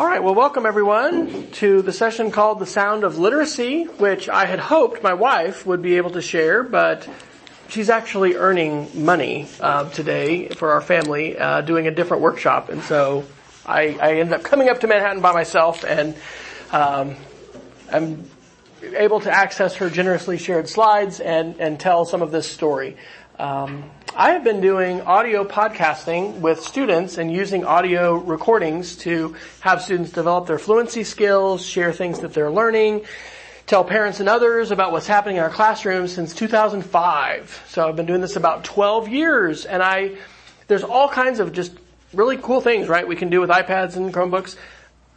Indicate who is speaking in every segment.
Speaker 1: All right, well welcome everyone to the session called The Sound of Literacy, which I had hoped my wife would be able to share, but she's actually earning money uh, today for our family uh, doing a different workshop, and so I, I ended up coming up to Manhattan by myself, and um, I'm able to access her generously shared slides and, and tell some of this story. Um, I have been doing audio podcasting with students and using audio recordings to have students develop their fluency skills, share things that they're learning, tell parents and others about what's happening in our classrooms since 2005. So I've been doing this about 12 years and I, there's all kinds of just really cool things, right? We can do with iPads and Chromebooks.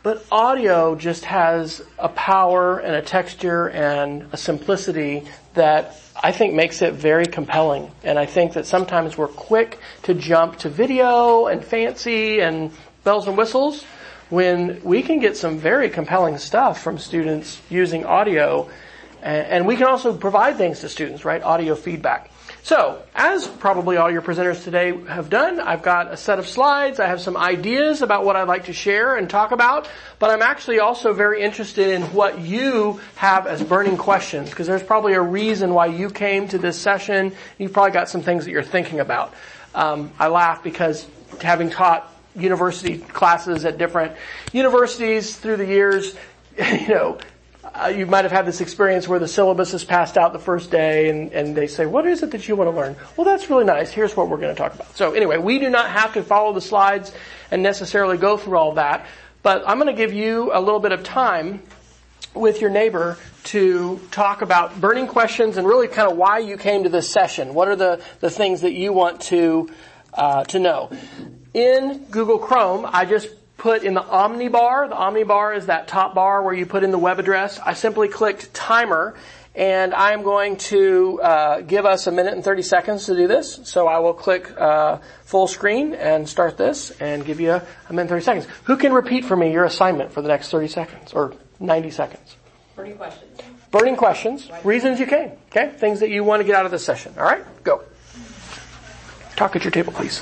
Speaker 1: But audio just has a power and a texture and a simplicity that I think makes it very compelling. And I think that sometimes we're quick to jump to video and fancy and bells and whistles when we can get some very compelling stuff from students using audio. And we can also provide things to students, right? Audio feedback. So, as probably all your presenters today have done, I've got a set of slides, I have some ideas about what I'd like to share and talk about, but I'm actually also very interested in what you have as burning questions, because there's probably a reason why you came to this session, you've probably got some things that you're thinking about. Um, I laugh because having taught university classes at different universities through the years, you know, uh, you might have had this experience where the syllabus is passed out the first day and, and they say, what is it that you want to learn? Well, that's really nice. Here's what we're going to talk about. So anyway, we do not have to follow the slides and necessarily go through all that, but I'm going to give you a little bit of time with your neighbor to talk about burning questions and really kind of why you came to this session. What are the, the things that you want to, uh, to know? In Google Chrome, I just put in the Omni bar. The Omni bar is that top bar where you put in the web address. I simply clicked timer and I'm going to uh, give us a minute and 30 seconds to do this. So I will click uh, full screen and start this and give you a, a minute and 30 seconds. Who can repeat for me your assignment for the next 30 seconds or 90 seconds?
Speaker 2: Burning questions.
Speaker 1: Burning questions. Reasons you came. Okay? Things that you want to get out of this session. All right? Go. Talk at your table, please.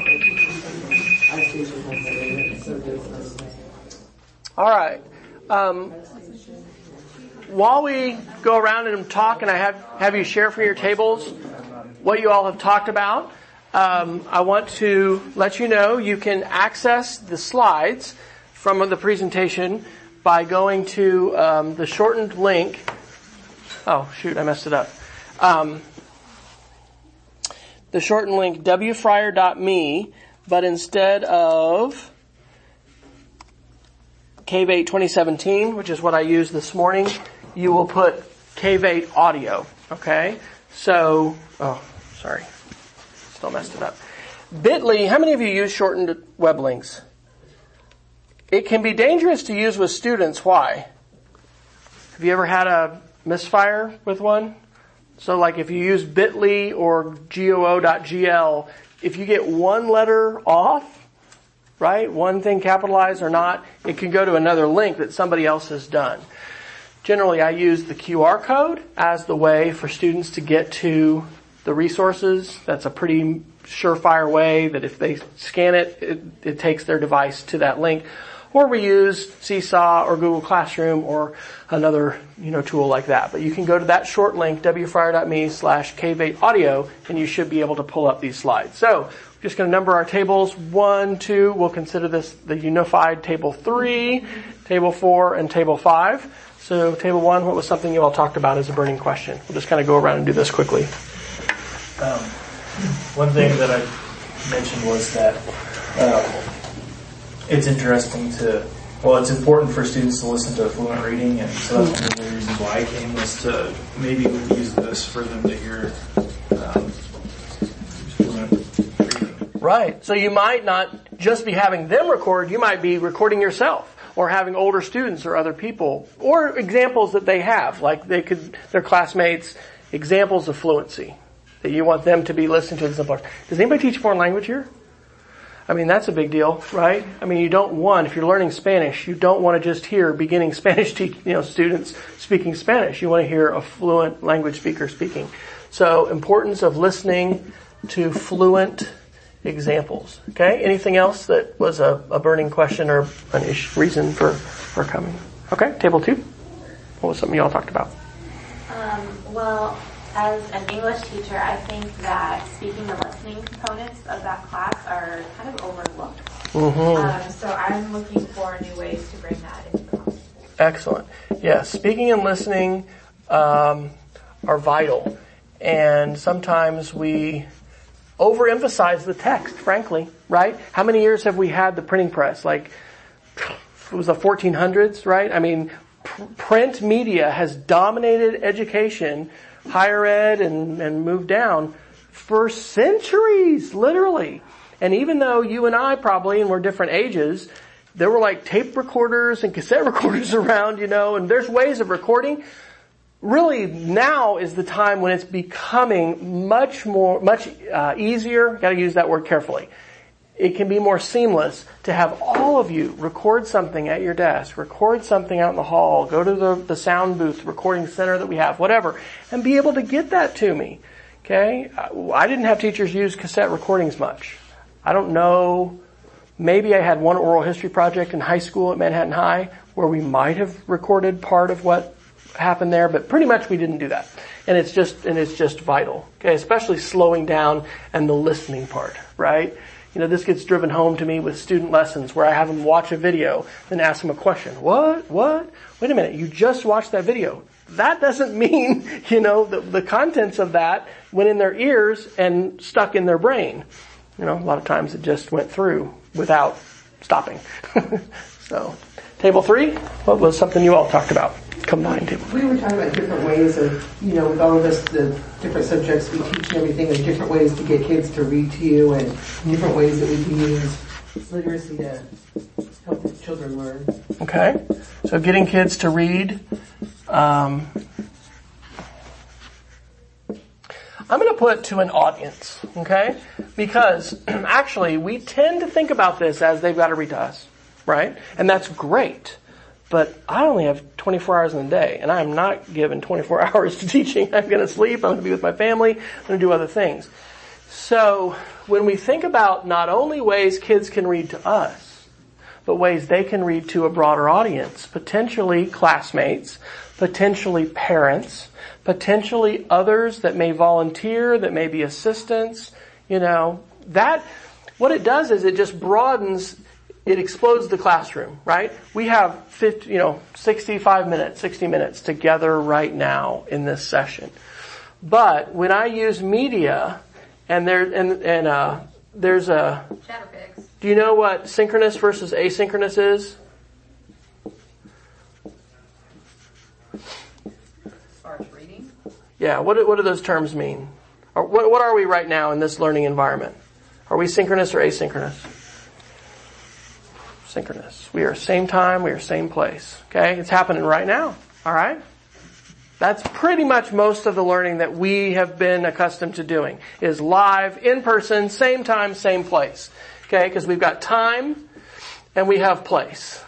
Speaker 1: All right. Um, while we go around and talk, and I have have you share from your tables what you all have talked about, um, I want to let you know you can access the slides from the presentation by going to um, the shortened link. Oh shoot, I messed it up. Um, the shortened link wfryer.me, but instead of Cave 2017, which is what I used this morning, you will put Cave audio. Okay? So, oh, sorry. Still messed it up. Bitly, how many of you use shortened web links? It can be dangerous to use with students. Why? Have you ever had a misfire with one? So like if you use bit.ly or goo.gl, if you get one letter off, right? One thing capitalized or not, it can go to another link that somebody else has done. Generally, I use the QR code as the way for students to get to the resources. That's a pretty surefire way that if they scan it, it, it takes their device to that link. Or we use Seesaw or Google Classroom or another, you know, tool like that. But you can go to that short link, wfryer.me slash k8audio, and you should be able to pull up these slides. So, just going to number our tables. One, two, we'll consider this the unified table three, table four, and table five. So table one, what was something you all talked about as a burning question? We'll just kind of go around and do this quickly.
Speaker 3: Um, one thing that I mentioned was that um, it's interesting to, well, it's important for students to listen to fluent reading, and so that's one of the reasons why I came was to maybe use this for them to hear um, fluent reading.
Speaker 1: Right. So you might not just be having them record, you might be recording yourself or having older students or other people or examples that they have, like they could, their classmates, examples of fluency that you want them to be listening to exemplars. Does anybody teach foreign language here? I mean, that's a big deal, right? I mean, you don't want, if you're learning Spanish, you don't want to just hear beginning Spanish te- you know, students speaking Spanish. You want to hear a fluent language speaker speaking. So, importance of listening to fluent examples. Okay? Anything else that was a, a burning question or an ish reason for, for coming? Okay, table two. What was something y'all talked about?
Speaker 4: Um, well, as an English teacher, I think that speaking and listening components of that class are kind of overlooked. Um, so I'm looking for new ways to bring that into the class.
Speaker 1: Excellent. Yes, speaking and listening um, are vital, and sometimes we overemphasize the text. Frankly, right? How many years have we had the printing press? Like it was the 1400s, right? I mean, pr- print media has dominated education, higher ed, and, and moved down for centuries, literally. And even though you and I probably, and we're different ages, there were like tape recorders and cassette recorders around, you know, and there's ways of recording. Really, now is the time when it's becoming much more, much uh, easier. Got to use that word carefully. It can be more seamless to have all of you record something at your desk, record something out in the hall, go to the, the sound booth, recording center that we have, whatever, and be able to get that to me. Okay? I didn't have teachers use cassette recordings much. I don't know Maybe I had one oral history project in high school at Manhattan High where we might have recorded part of what happened there, but pretty much we didn't do that. And it's just, and it's just vital. Okay, especially slowing down and the listening part, right? You know, this gets driven home to me with student lessons where I have them watch a video, then ask them a question. What? What? Wait a minute, you just watched that video. That doesn't mean, you know, the, the contents of that went in their ears and stuck in their brain. You know, a lot of times it just went through without stopping. so, table three, what was something you all talked about? Combined table.
Speaker 5: We were talking about different ways of, you know, with all of us, the different subjects we teach and everything, and different ways to get kids to read to you, and different ways that we can use literacy to help the children learn.
Speaker 1: Okay, so getting kids to read. Um, I'm going to put to an audience, okay? Because actually, we tend to think about this as they've got to read to us, right? And that's great. But I only have 24 hours in a day, and I am not given 24 hours to teaching. I'm going to sleep. I'm going to be with my family. I'm going to do other things. So when we think about not only ways kids can read to us, but ways they can read to a broader audience, potentially classmates, potentially parents, potentially others that may volunteer, that may be assistants, you know, that, what it does is it just broadens, it explodes the classroom, right? We have 50, you know, 65 minutes, 60 minutes together right now in this session. But when I use media, and there, and, and, uh, there's a,
Speaker 2: ChatterPix.
Speaker 1: do you know what synchronous versus asynchronous is?
Speaker 2: Reading.
Speaker 1: Yeah, what, do- what do those terms mean? Or what, what are we right now in this learning environment? Are we synchronous or asynchronous? Synchronous. We are same time, we are same place. Okay? It's happening right now. Alright? That's pretty much most of the learning that we have been accustomed to doing. Is live, in person, same time, same place. Okay? Because we've got time and we have place.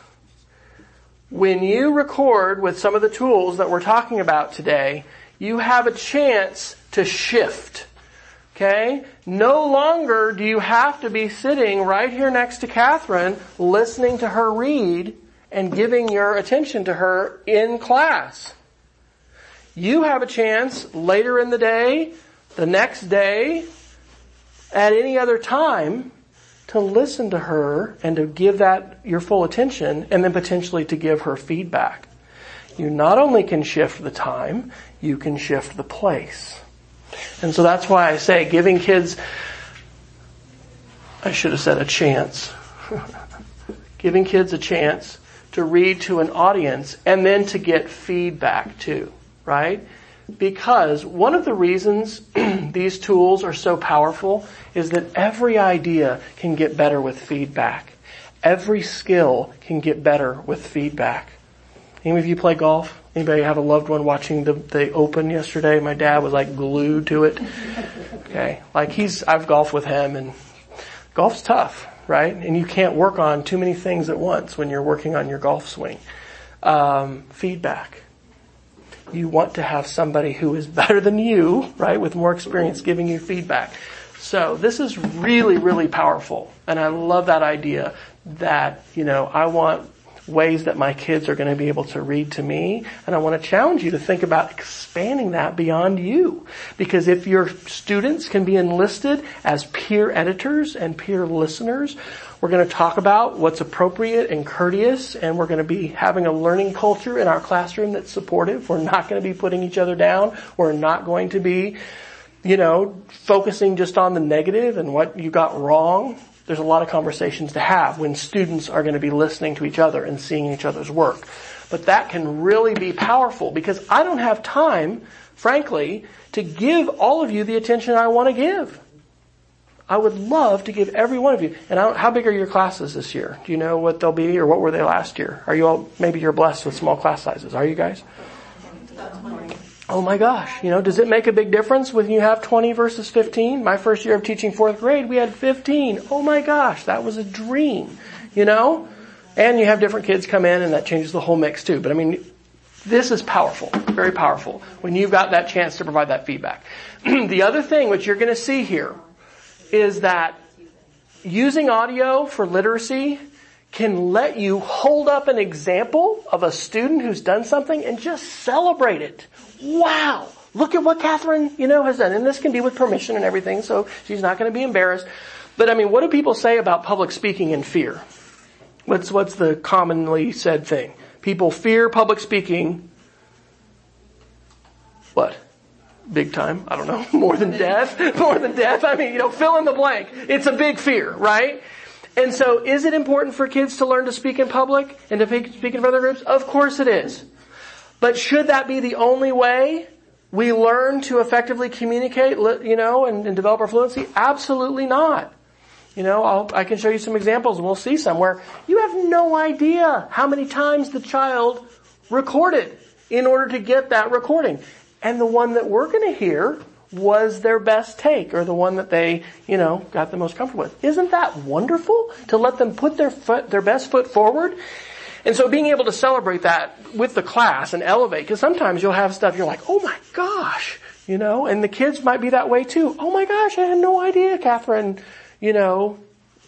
Speaker 1: When you record with some of the tools that we're talking about today, you have a chance to shift. Okay? No longer do you have to be sitting right here next to Catherine, listening to her read and giving your attention to her in class. You have a chance later in the day, the next day, at any other time, to listen to her and to give that your full attention and then potentially to give her feedback. You not only can shift the time, you can shift the place. And so that's why I say giving kids, I should have said a chance. giving kids a chance to read to an audience and then to get feedback too, right? Because one of the reasons these tools are so powerful is that every idea can get better with feedback. Every skill can get better with feedback. Any of you play golf? Anybody have a loved one watching the, the Open yesterday? My dad was like glued to it. Okay. Like he's, I've golfed with him and golf's tough, right? And you can't work on too many things at once when you're working on your golf swing. Um, feedback. You want to have somebody who is better than you, right, with more experience giving you feedback. So this is really, really powerful. And I love that idea that, you know, I want ways that my kids are going to be able to read to me. And I want to challenge you to think about expanding that beyond you. Because if your students can be enlisted as peer editors and peer listeners, we're going to talk about what's appropriate and courteous, and we're going to be having a learning culture in our classroom that's supportive. We're not going to be putting each other down. We're not going to be you know, focusing just on the negative and what you got wrong, there's a lot of conversations to have when students are going to be listening to each other and seeing each other's work. But that can really be powerful because I don't have time, frankly, to give all of you the attention I want to give. I would love to give every one of you. And how big are your classes this year? Do you know what they'll be or what were they last year? Are you all, maybe you're blessed with small class sizes. Are you guys? Oh my gosh, you know, does it make a big difference when you have 20 versus 15? My first year of teaching fourth grade, we had 15. Oh my gosh, that was a dream, you know? And you have different kids come in and that changes the whole mix too. But I mean, this is powerful, very powerful when you've got that chance to provide that feedback. the other thing which you're to see here is that using audio for literacy can let you hold up an example of a student who's done something and just celebrate it wow, look at what Catherine, you know, has done. And this can be with permission and everything, so she's not going to be embarrassed. But I mean, what do people say about public speaking in fear? What's, what's the commonly said thing? People fear public speaking. What? Big time. I don't know. More than death. More than death. I mean, you know, fill in the blank. It's a big fear, right? And so is it important for kids to learn to speak in public and to speak in front of other groups? Of course it is. But should that be the only way we learn to effectively communicate, you know, and, and develop our fluency? Absolutely not. You know, I'll, i can show you some examples and we'll see some where you have no idea how many times the child recorded in order to get that recording. And the one that we're going to hear was their best take or the one that they, you know, got the most comfortable with. Isn't that wonderful to let them put their foot, their best foot forward? And so being able to celebrate that with the class and elevate, because sometimes you'll have stuff you're like, oh my gosh, you know, and the kids might be that way too. Oh my gosh, I had no idea Catherine, you know,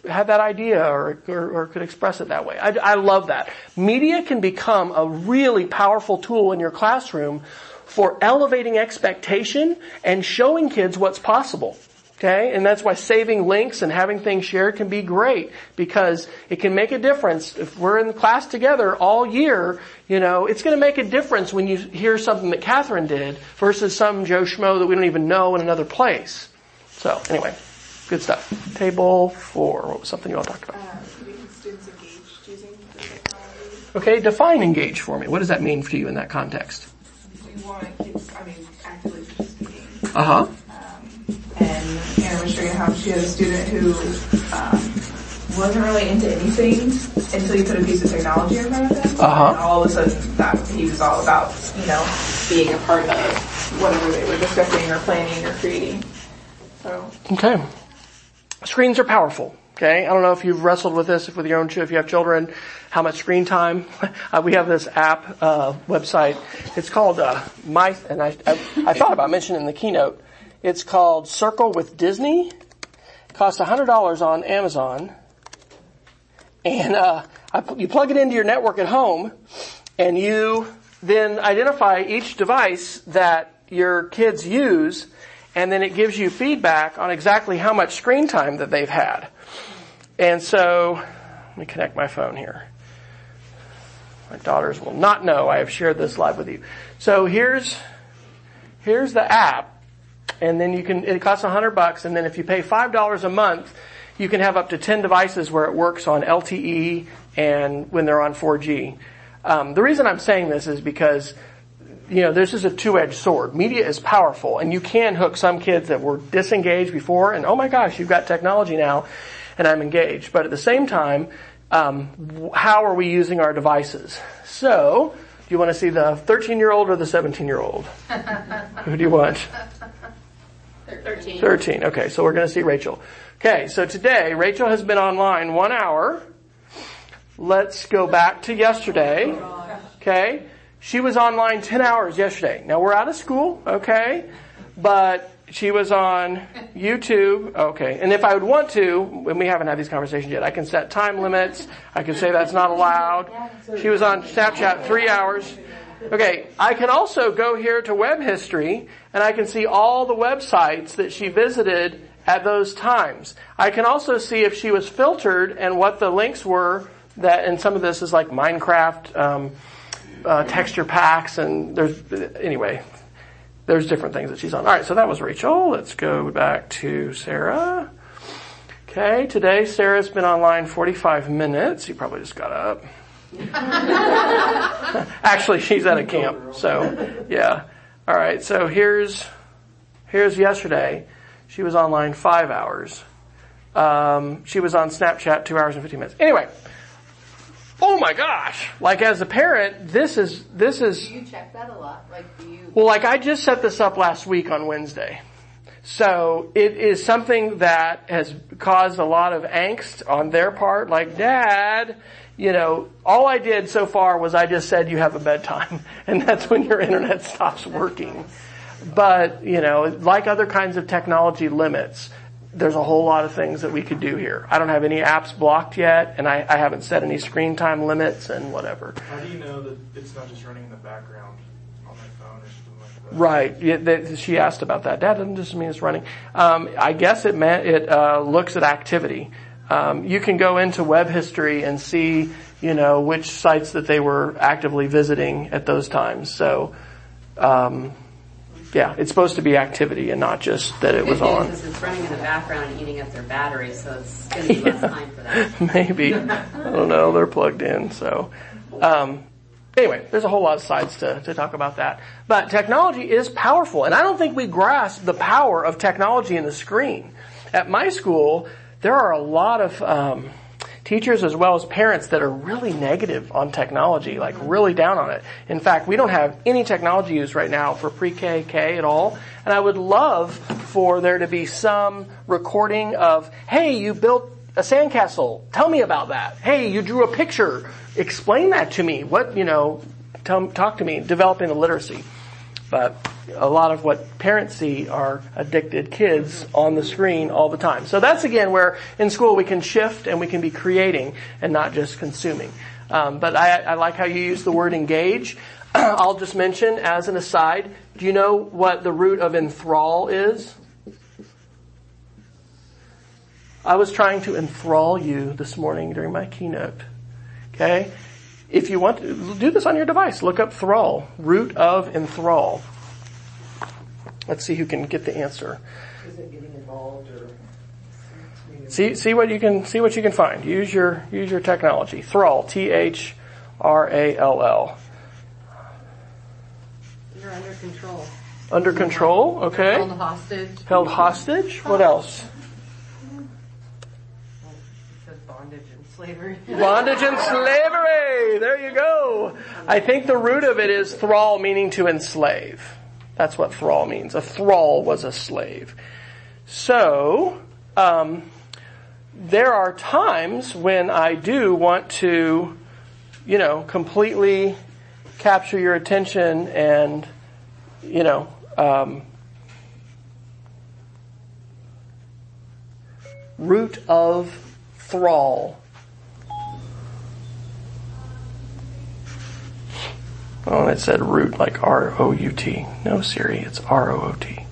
Speaker 1: had that idea or, or, or could express it that way. I, I love that. Media can become a really powerful tool in your classroom for elevating expectation and showing kids what's possible. Okay? And that's why saving links and having things shared can be great because it can make a difference. If we're in class together all year, you know, it's going to make a difference when you hear something that Catherine did versus some Joe Schmo that we don't even know in another place. So, anyway, good stuff. Table four. What was something you all talked about? Uh, students engaged using the technology. Okay, define engage for me. What does that mean for you in that context?
Speaker 6: We want kids, I mean, actively participating.
Speaker 1: Uh huh
Speaker 6: and Was how she had a student who um, wasn't really into anything until you put a piece of technology in front of him.
Speaker 1: Uh-huh.
Speaker 6: And all of a sudden, that he was all about, you know, being a part of whatever they were discussing or planning or creating. So.
Speaker 1: Okay. Screens are powerful. Okay, I don't know if you've wrestled with this, if with your own, if you have children, how much screen time. Uh, we have this app uh, website. It's called uh, My, and I, I, I thought about mentioning in the keynote. It's called Circle with Disney. It costs hundred dollars on Amazon, and uh, I, you plug it into your network at home, and you then identify each device that your kids use, and then it gives you feedback on exactly how much screen time that they've had. And so, let me connect my phone here. My daughters will not know I have shared this live with you. So here's, here's the app, and then you can, it costs a hundred bucks, and then if you pay five dollars a month, you can have up to 10 devices where it works on LTE and when they're on 4G. Um, the reason I'm saying this is because you know, this is a two-edged sword. Media is powerful and you can hook some kids that were disengaged before and oh my gosh, you've got technology now and I'm engaged. But at the same time, um, how are we using our devices? So, do you want to see the 13 year old or the 17 year old? Who do you want?
Speaker 4: 13.
Speaker 1: 13. Okay, so we're going to see Rachel. Okay, so today Rachel has been online one hour. Let's go back to yesterday. Okay, she was online 10 hours yesterday. Now we're out of school, okay, but she was on YouTube. Okay. And if I would want to, and we haven't had these conversations yet, I can set time limits. I can say that's not allowed. She was on Snapchat three hours. Okay. I can also go here to web history and I can see all the websites that she visited at those times. I can also see if she was filtered and what the links were that, and some of this is like Minecraft, um, uh, texture packs and there's, anyway, there's different things that she's on. All right, so that was Rachel. Let's go back to Sarah. Okay, today Sarah's been online 45 minutes. You probably just got up. Actually, she's at a camp, so yeah. All right, so here's here's yesterday. She was online five hours. Um, she was on Snapchat two hours and 15 minutes. Anyway, oh my gosh! Like as a parent, this is this is
Speaker 2: Do you check that a lot? Like, do you?
Speaker 1: well, like I just set this up last week on Wednesday. So it is something that has caused a lot of angst on their part. Like, dad, you know, all I did so far was I just said you have a bedtime and that's when your internet stops working. But, you know, like other kinds of technology limits, there's a whole lot of things that we could do here. I don't have any apps blocked yet and I, I haven't set any screen time limits and whatever.
Speaker 3: How do you know that it's not just running in the background on my phone or something like that?
Speaker 1: Right. Yeah, she asked about that. That doesn't just mean it's running. Um, I guess it meant it uh, looks at activity. Um, you can go into web history and see, you know, which sites that they were actively visiting at those times. So, um, yeah, it's supposed to be activity and not just that it was on.
Speaker 2: is it's running in the background and eating up their battery, so it's going to be less time for that.
Speaker 1: Maybe. I don't know. They're plugged in. So, um, anyway, there's a whole lot of sides to, to talk about that. But technology is powerful. And I don't think we grasp the power of technology in the screen. At my school, there are a lot of, um, teachers as well as parents that are really negative on technology, like really down on it. In fact, we don't have any technology use right now for pre-K, K at all. And I would love for there to be some recording of, hey, you built a sandcastle. Tell me about that. Hey, you drew a picture. Explain that to me. What, you know, tell, talk to me. Developing the literacy. But a lot of what parents see are addicted kids on the screen all the time. So that's again where in school we can shift and we can be creating and not just consuming. Um, but I, I like how you use the word engage. I'll just mention as an aside, do you know what the root of enthrall is? I was trying to enthrall you this morning during my keynote. Okay? If you want to, do this on your device. Look up thrall. Root of enthrall. Let's see who can get the answer.
Speaker 5: Is it getting involved or?
Speaker 1: See, see what you can, see what you can find. Use your, use your technology. Thrall. T-H-R-A-L-L.
Speaker 2: You're under control.
Speaker 1: Under control. Okay.
Speaker 2: Held hostage.
Speaker 1: Held hostage. What uh-huh. else?
Speaker 2: says bondage and slavery.
Speaker 1: Bondage and slavery. There you go. I think the root of it is thrall, meaning to enslave. That's what thrall means. A thrall was a slave. So, um, there are times when I do want to, you know, completely capture your attention and, you know, um, root of thrall. Oh, it said root like R O U T. No, Siri, it's R O O T.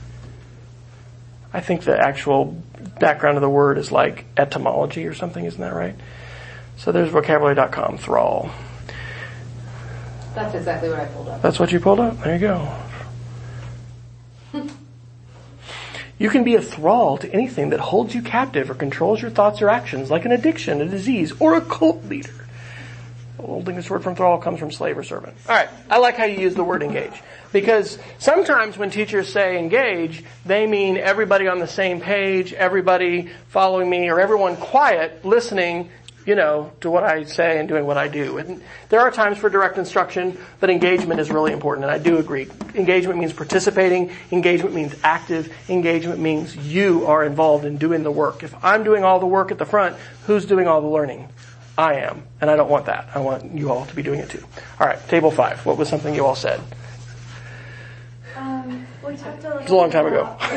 Speaker 1: I think the actual background of the word is like etymology or something, isn't that right? So there's vocabulary.com, thrall.
Speaker 7: That's exactly what I pulled up.
Speaker 1: That's what you pulled up? There you go. You can be a thrall to anything that holds you captive or controls your thoughts or actions, like an addiction, a disease, or a cult leader. The old English word from thrall comes from slave or servant. Alright, I like how you use the word engage. Because sometimes when teachers say engage, they mean everybody on the same page, everybody following me, or everyone quiet, listening, you know, to what I say and doing what I do. And there are times for direct instruction, but engagement is really important, and I do agree. Engagement means participating, engagement means active, engagement means you are involved in doing the work. If I'm doing all the work at the front, who's doing all the learning? I am, and I don't want that. I want you all to be doing it too. Alright, table five. What was something you all said?
Speaker 8: Um, we talked a little
Speaker 1: It was a long time ago.
Speaker 8: like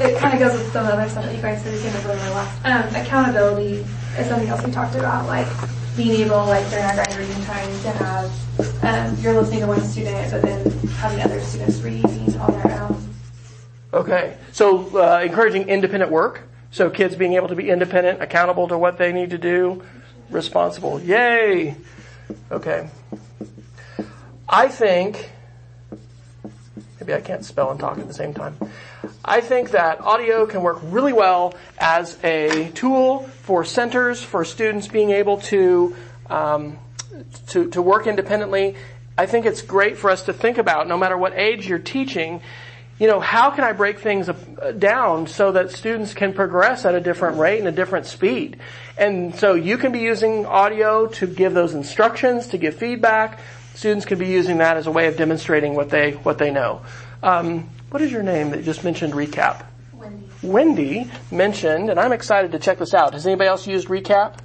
Speaker 8: it kind of goes with some other stuff that you guys said again over my last. Um, accountability is something else we talked about, like being able, like during our guided reading time, to have um, you're listening to one student, but then having other students reading on their own.
Speaker 1: Okay. So, uh, encouraging independent work. So kids being able to be independent, accountable to what they need to do, responsible. Yay! Okay. I think, maybe I can't spell and talk at the same time. I think that audio can work really well as a tool for centers, for students being able to, um, to, to work independently. I think it's great for us to think about, no matter what age you're teaching, you know, how can I break things down so that students can progress at a different rate and a different speed? And so you can be using audio to give those instructions, to give feedback. Students can be using that as a way of demonstrating what they, what they know. Um, what is your name that just mentioned recap?
Speaker 8: Wendy.
Speaker 1: Wendy mentioned, and I'm excited to check this out. Has anybody else used recap?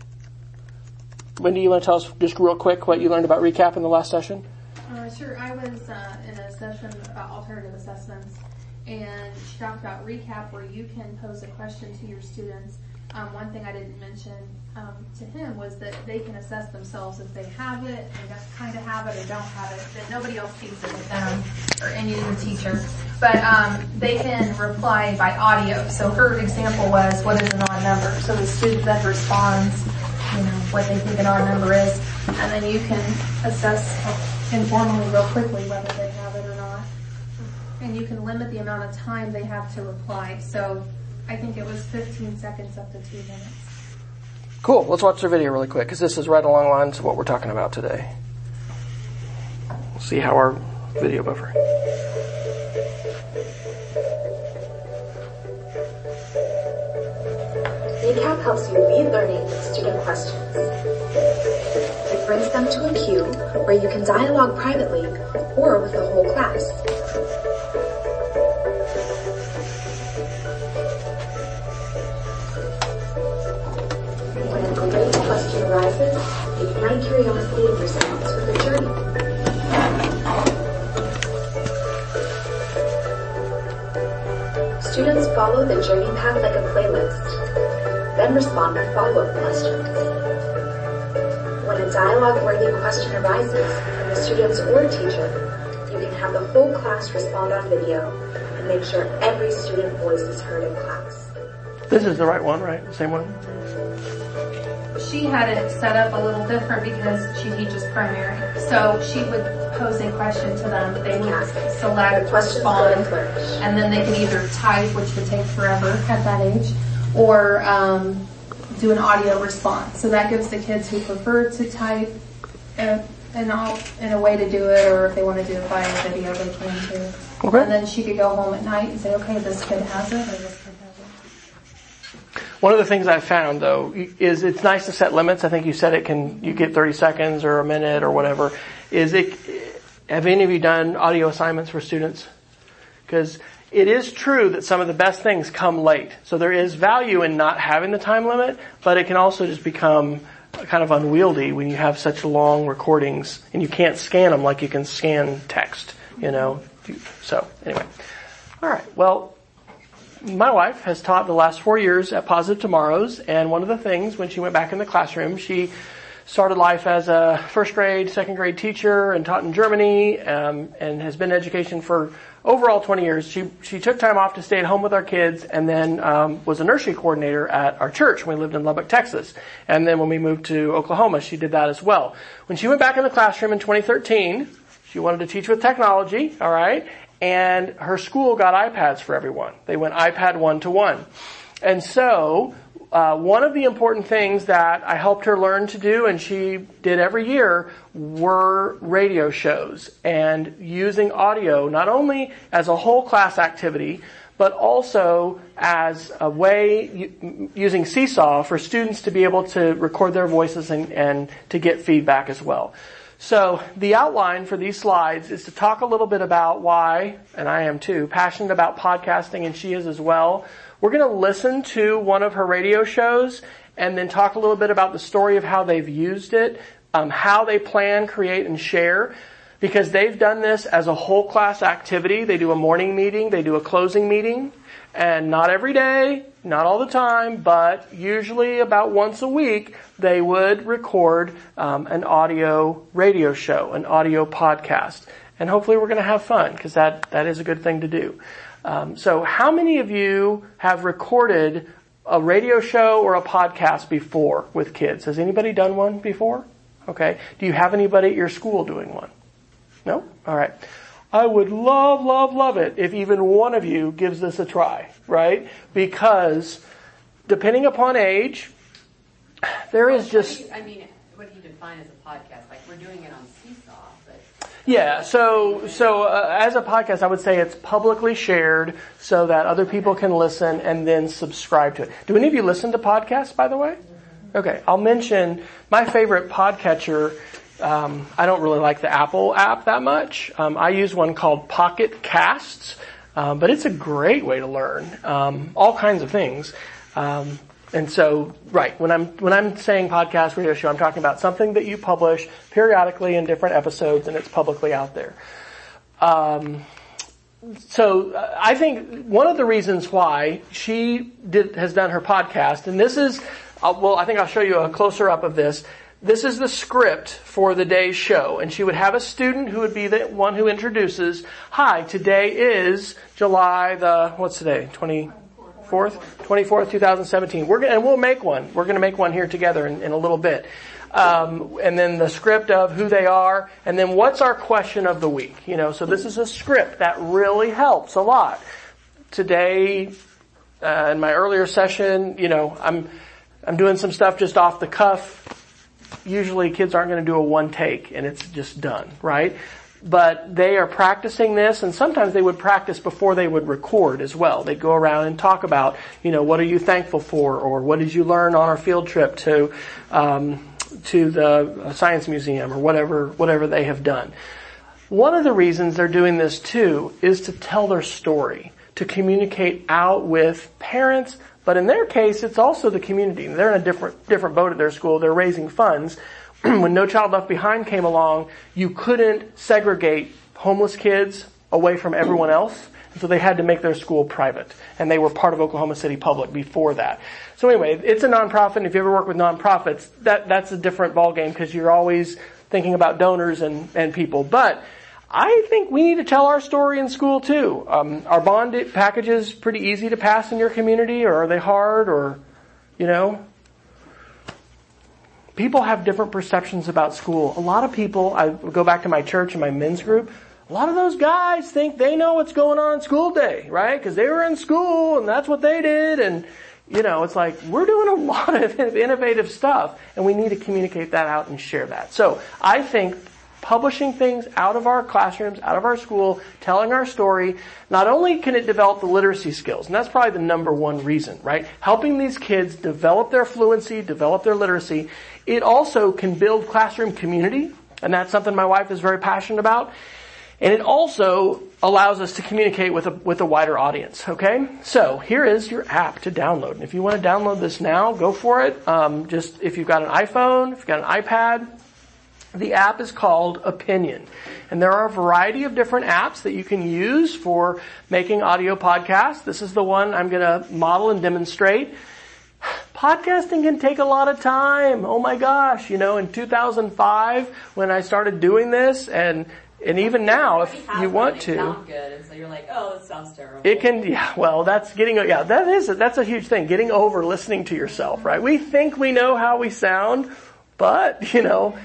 Speaker 1: Wendy, you want to tell us just real quick what you learned about recap in the last session?
Speaker 9: Uh, sure. I was uh, in a session about alternative assessments, and she talked about recap where you can pose a question to your students. Um, one thing I didn't mention um, to him was that they can assess themselves if they have it, and just kind of have it or don't have it. That nobody else sees it with them or any of the teacher, but um, they can reply by audio. So her example was, "What is an odd number?" So the student then responds, you know, what they think an odd number is, and then you can assess informally real quickly whether they have it or not. And you can limit the amount of time they have to reply. So I think it was 15 seconds up to two minutes.
Speaker 1: Cool. Let's watch the video really quick because this is right along the lines of what we're talking about today. We'll see how our video buffer.
Speaker 10: Recap helps you lead learning with student questions. Brings them to a queue where you can dialogue privately or with the whole class. When an open question arises, ignite curiosity and response with a journey. Students follow the journey path like a playlist, then respond with follow-up questions. When a dialogue-worthy question arises from the students or teacher, you can have the whole class respond on video and make sure every student voice is heard in class.
Speaker 1: This is the right one, right? Same one?
Speaker 9: She had it set up a little different because she teaches primary. So she would pose a question to them. They would select,
Speaker 10: Questions go to
Speaker 9: respond, and then they could either type, which would take forever at that age, or um, do an audio response. So that gives the kids who prefer to type a, an in a way to do it, or if they want to do it via video, they can too.
Speaker 1: Okay.
Speaker 9: And then she could go home at night and say, okay, this kid has it, or this kid doesn't.
Speaker 1: One of the things I found though is it's nice to set limits. I think you said it can, you get 30 seconds or a minute or whatever. Is it, have any of you done audio assignments for students? Because it is true that some of the best things come late. So there is value in not having the time limit, but it can also just become kind of unwieldy when you have such long recordings and you can't scan them like you can scan text, you know. So anyway. Alright, well, my wife has taught the last four years at Positive Tomorrows and one of the things when she went back in the classroom, she started life as a first grade, second grade teacher and taught in Germany um, and has been in education for overall 20 years. She she took time off to stay at home with our kids and then um, was a nursery coordinator at our church when we lived in Lubbock, Texas. And then when we moved to Oklahoma, she did that as well. When she went back in the classroom in 2013, she wanted to teach with technology, all right, and her school got iPads for everyone. They went iPad one to one. And so uh, one of the important things that I helped her learn to do, and she did every year, were radio shows and using audio not only as a whole class activity, but also as a way using Seesaw for students to be able to record their voices and, and to get feedback as well. So the outline for these slides is to talk a little bit about why, and I am too, passionate about podcasting and she is as well we're going to listen to one of her radio shows and then talk a little bit about the story of how they've used it, um, how they plan, create, and share. Because they've done this as a whole class activity. They do a morning meeting, they do a closing meeting, and not every day, not all the time, but usually about once a week, they would record um, an audio radio show, an audio podcast. And hopefully we're going to have fun, because that, that is a good thing to do. Um, so how many of you have recorded a radio show or a podcast before with kids? Has anybody done one before? Okay. Do you have anybody at your school doing one? No? Alright. I would love, love, love it if even one of you gives this a try, right? Because depending upon age, there is just.
Speaker 2: I mean, what do you define as a podcast? Like we're doing it on
Speaker 1: yeah, so so uh, as a podcast, I would say it's publicly shared so that other people can listen and then subscribe to it. Do any of you listen to podcasts, by the way? Okay, I'll mention my favorite podcatcher. Um, I don't really like the Apple app that much. Um, I use one called Pocket Casts, um, but it's a great way to learn um, all kinds of things. And so, right, when I'm, when I'm saying podcast radio show, I'm talking about something that you publish periodically in different episodes and it's publicly out there. Um, so uh, I think one of the reasons why she did, has done her podcast, and this is, uh, well, I think I'll show you a closer up of this. This is the script for the day's show, and she would have a student who would be the one who introduces, hi, today is July the, what's today? 20, 4th, 24th, 2017. We're gonna, and we'll make one. We're to make one here together in, in a little bit. Um, and then the script of who they are, and then what's our question of the week. You know, so this is a script that really helps a lot. Today, uh, in my earlier session, you know, I'm I'm doing some stuff just off the cuff. Usually, kids aren't going to do a one take, and it's just done, right? But they are practicing this and sometimes they would practice before they would record as well. They'd go around and talk about, you know, what are you thankful for or what did you learn on our field trip to, um, to the science museum or whatever, whatever they have done. One of the reasons they're doing this too is to tell their story, to communicate out with parents, but in their case, it's also the community. They're in a different, different boat at their school. They're raising funds when No Child Left Behind came along, you couldn't segregate homeless kids away from everyone else. And so they had to make their school private. And they were part of Oklahoma City Public before that. So anyway, it's a nonprofit. If you ever work with nonprofits, that, that's a different ballgame because you're always thinking about donors and, and people. But I think we need to tell our story in school too. Um, are bond packages pretty easy to pass in your community or are they hard or, you know? People have different perceptions about school. A lot of people, I go back to my church and my men's group, a lot of those guys think they know what's going on school day, right? Because they were in school and that's what they did and you know, it's like we're doing a lot of innovative stuff and we need to communicate that out and share that. So I think publishing things out of our classrooms, out of our school, telling our story, not only can it develop the literacy skills, and that's probably the number one reason, right? Helping these kids develop their fluency, develop their literacy, it also can build classroom community, and that's something my wife is very passionate about. And it also allows us to communicate with a, with a wider audience, okay? So here is your app to download. And if you want to download this now, go for it. Um, just if you've got an iPhone, if you've got an iPad, the app is called Opinion. And there are a variety of different apps that you can use for making audio podcasts. This is the one I'm going to model and demonstrate. Podcasting can take a lot of time. Oh my gosh. You know, in 2005 when I started doing this and and even now, if you want to,
Speaker 2: good, so you're like, oh, it sounds terrible.
Speaker 1: it can, yeah, well, that's getting, yeah, that is, that's a huge thing, getting over listening to yourself, right? We think we know how we sound, but, you know,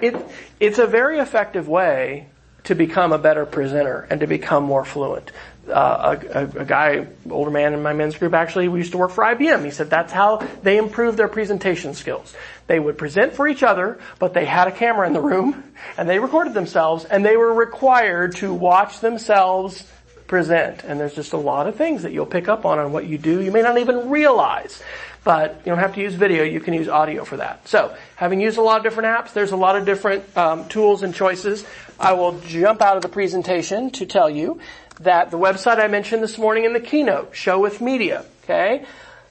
Speaker 1: it, it's a very effective way to become a better presenter and to become more fluent. Uh, a, a, guy, older man in my men's group actually, we used to work for IBM. He said that's how they improved their presentation skills. They would present for each other, but they had a camera in the room and they recorded themselves and they were required to watch themselves present. And there's just a lot of things that you'll pick up on on what you do. You may not even realize, but you don't have to use video. You can use audio for that. So having used a lot of different apps, there's a lot of different um, tools and choices. I will jump out of the presentation to tell you that the website I mentioned this morning in the keynote, Show with Media, okay?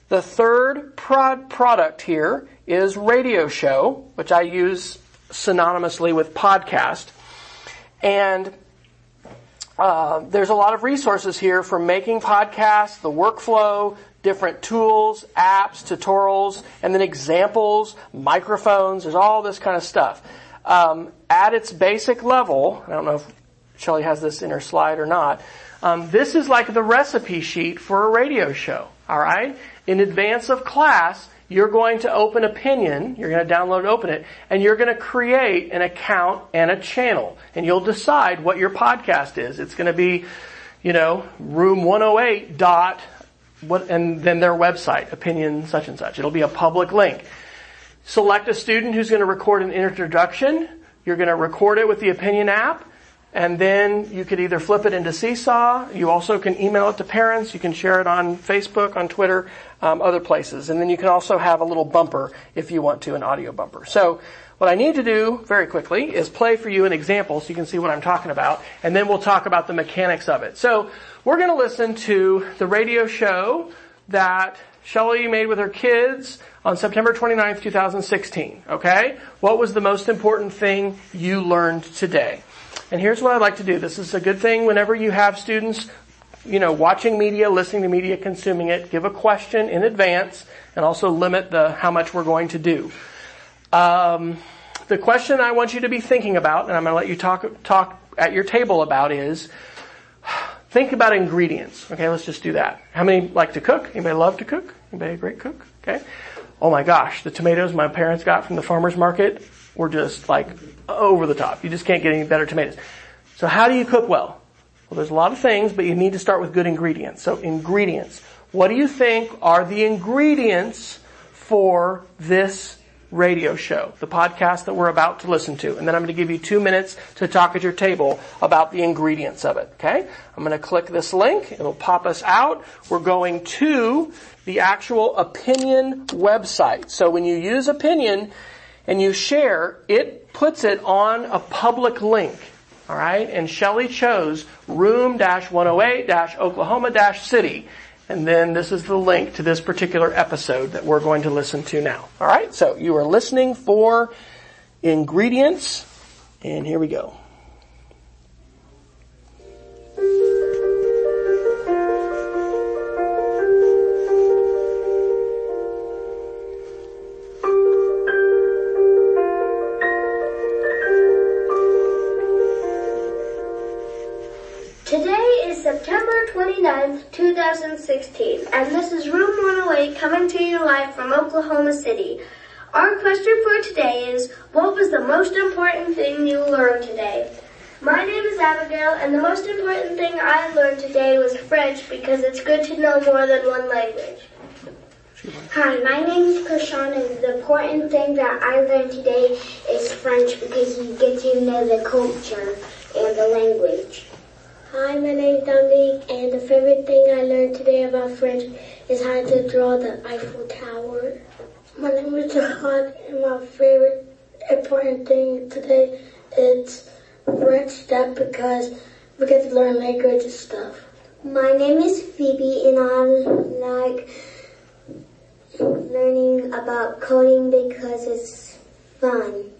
Speaker 1: The third prod product here is Radio Show, which I use synonymously with podcast. And uh, there's a lot of resources here for making podcasts, the workflow, different tools, apps, tutorials, and then examples, microphones. There's all this kind of stuff. Um, at its basic level, I don't know if Shelly has this in her slide or not. Um, this is like the recipe sheet for a radio show. All right. In advance of class, you're going to open Opinion, you're going to download and open it, and you're going to create an account and a channel. And you'll decide what your podcast is. It's going to be, you know, room 108 dot, what, and then their website, opinion such and such. It'll be a public link. Select a student who's going to record an introduction. You're going to record it with the Opinion app. And then you could either flip it into Seesaw. You also can email it to parents. You can share it on Facebook, on Twitter, um, other places. And then you can also have a little bumper if you want to, an audio bumper. So what I need to do very quickly is play for you an example so you can see what I'm talking about. And then we'll talk about the mechanics of it. So we're going to listen to the radio show that Shelly made with her kids on September 29th, 2016. Okay? What was the most important thing you learned today? And here's what I'd like to do. This is a good thing whenever you have students, you know, watching media, listening to media, consuming it. Give a question in advance and also limit the how much we're going to do. Um, the question I want you to be thinking about, and I'm going to let you talk talk at your table about is. Think about ingredients. Okay, let's just do that. How many like to cook? Anybody love to cook? Anybody a great cook? Okay. Oh my gosh, the tomatoes my parents got from the farmer's market were just like over the top. You just can't get any better tomatoes. So how do you cook well? Well, there's a lot of things, but you need to start with good ingredients. So ingredients. What do you think are the ingredients for this radio show, the podcast that we're about to listen to? And then I'm going to give you two minutes to talk at your table about the ingredients of it. Okay? I'm going to click this link. It'll pop us out. We're going to the actual opinion website. So when you use opinion, and you share, it puts it on a public link. All right, and Shelly chose room-108-Oklahoma-City. And then this is the link to this particular episode that we're going to listen to now. All right, so you are listening for ingredients, and here we go.
Speaker 11: 29th, 2016, and this is Room 108 coming to you live from Oklahoma City. Our question for today is, what was the most important thing you learned today? My name is Abigail, and the most important thing I learned today was French because it's good to know more than one language.
Speaker 12: Hi, my name is Krishan, and the important thing that I learned today is French because you get to know the culture and the language.
Speaker 13: Hi, my name is Dominique, and the favorite thing I learned today about French is how to draw the Eiffel Tower. My name is Jahad, and my favorite important thing today is French stuff because we get to learn language and stuff.
Speaker 12: My name is Phoebe and I like learning about coding because it's fun.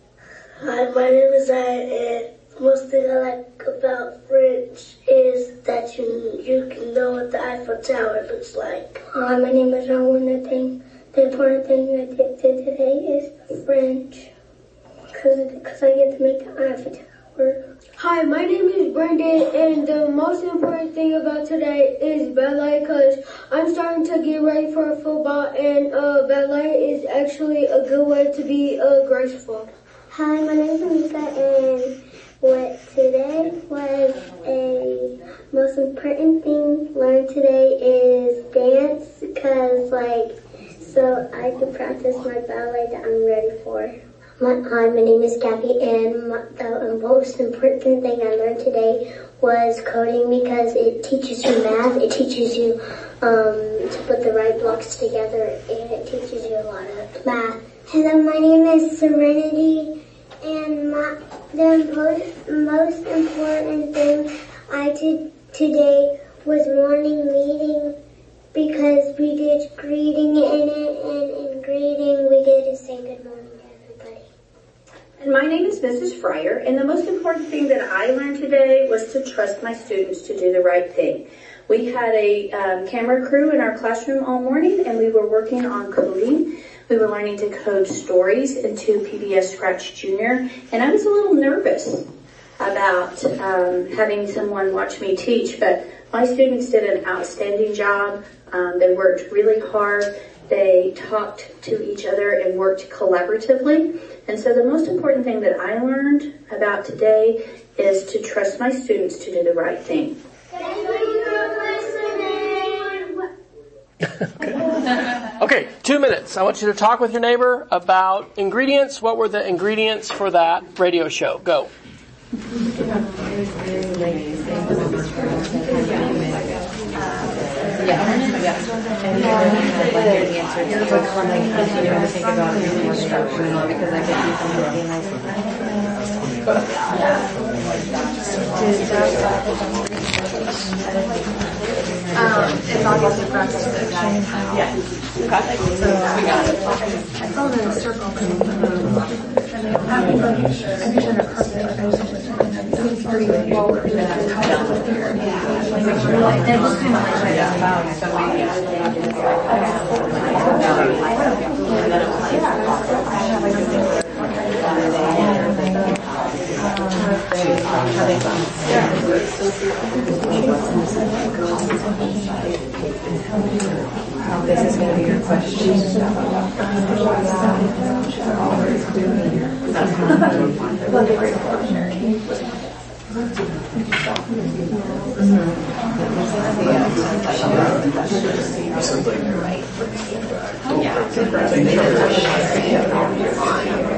Speaker 13: Hi, my name is Zaya and most thing I like about French is that you you can know what the Eiffel Tower looks like.
Speaker 12: Hi, my name is Rowan. The thing, the important thing I did today is French because I get to make the Eiffel Tower.
Speaker 13: Hi, my name is Brendan, and the most important thing about today is ballet because I'm starting to get ready for football, and uh, ballet is actually a good way to be uh, graceful.
Speaker 12: Hi, my name is Mika, and what today was a most important thing learned today is dance because like so I can practice my ballet that I'm ready for. My, hi, my name is Gabby, and my, the most important thing I learned today was coding because it teaches you math, it teaches you um, to put the right blocks together, and it teaches you a lot of math. Hello, my name is Serenity, and my, the most, important thing I did today was morning meeting because we did greeting in it, and in greeting we get to say good morning. To everybody.
Speaker 14: And my name is Mrs. Fryer, and the most important thing that I learned today was to trust my students to do the right thing. We had a um, camera crew in our classroom all morning, and we were working on coding. We were learning to code stories into PBS Scratch Junior, and I was a little nervous about um, having someone watch me teach, but my students did an outstanding job. Um, they worked really hard. They talked to each other and worked collaboratively. And so the most important thing that I learned about today is to trust my students to do the right thing.
Speaker 1: Okay, two minutes. I want you to talk with your neighbor about ingredients. What were the ingredients for that radio show? Go.
Speaker 6: Um, it's obviously practice that Yeah. So we got it. I saw the circle. I'm to it. I was three forward. It looks kind of like
Speaker 7: This is going to be your question. Before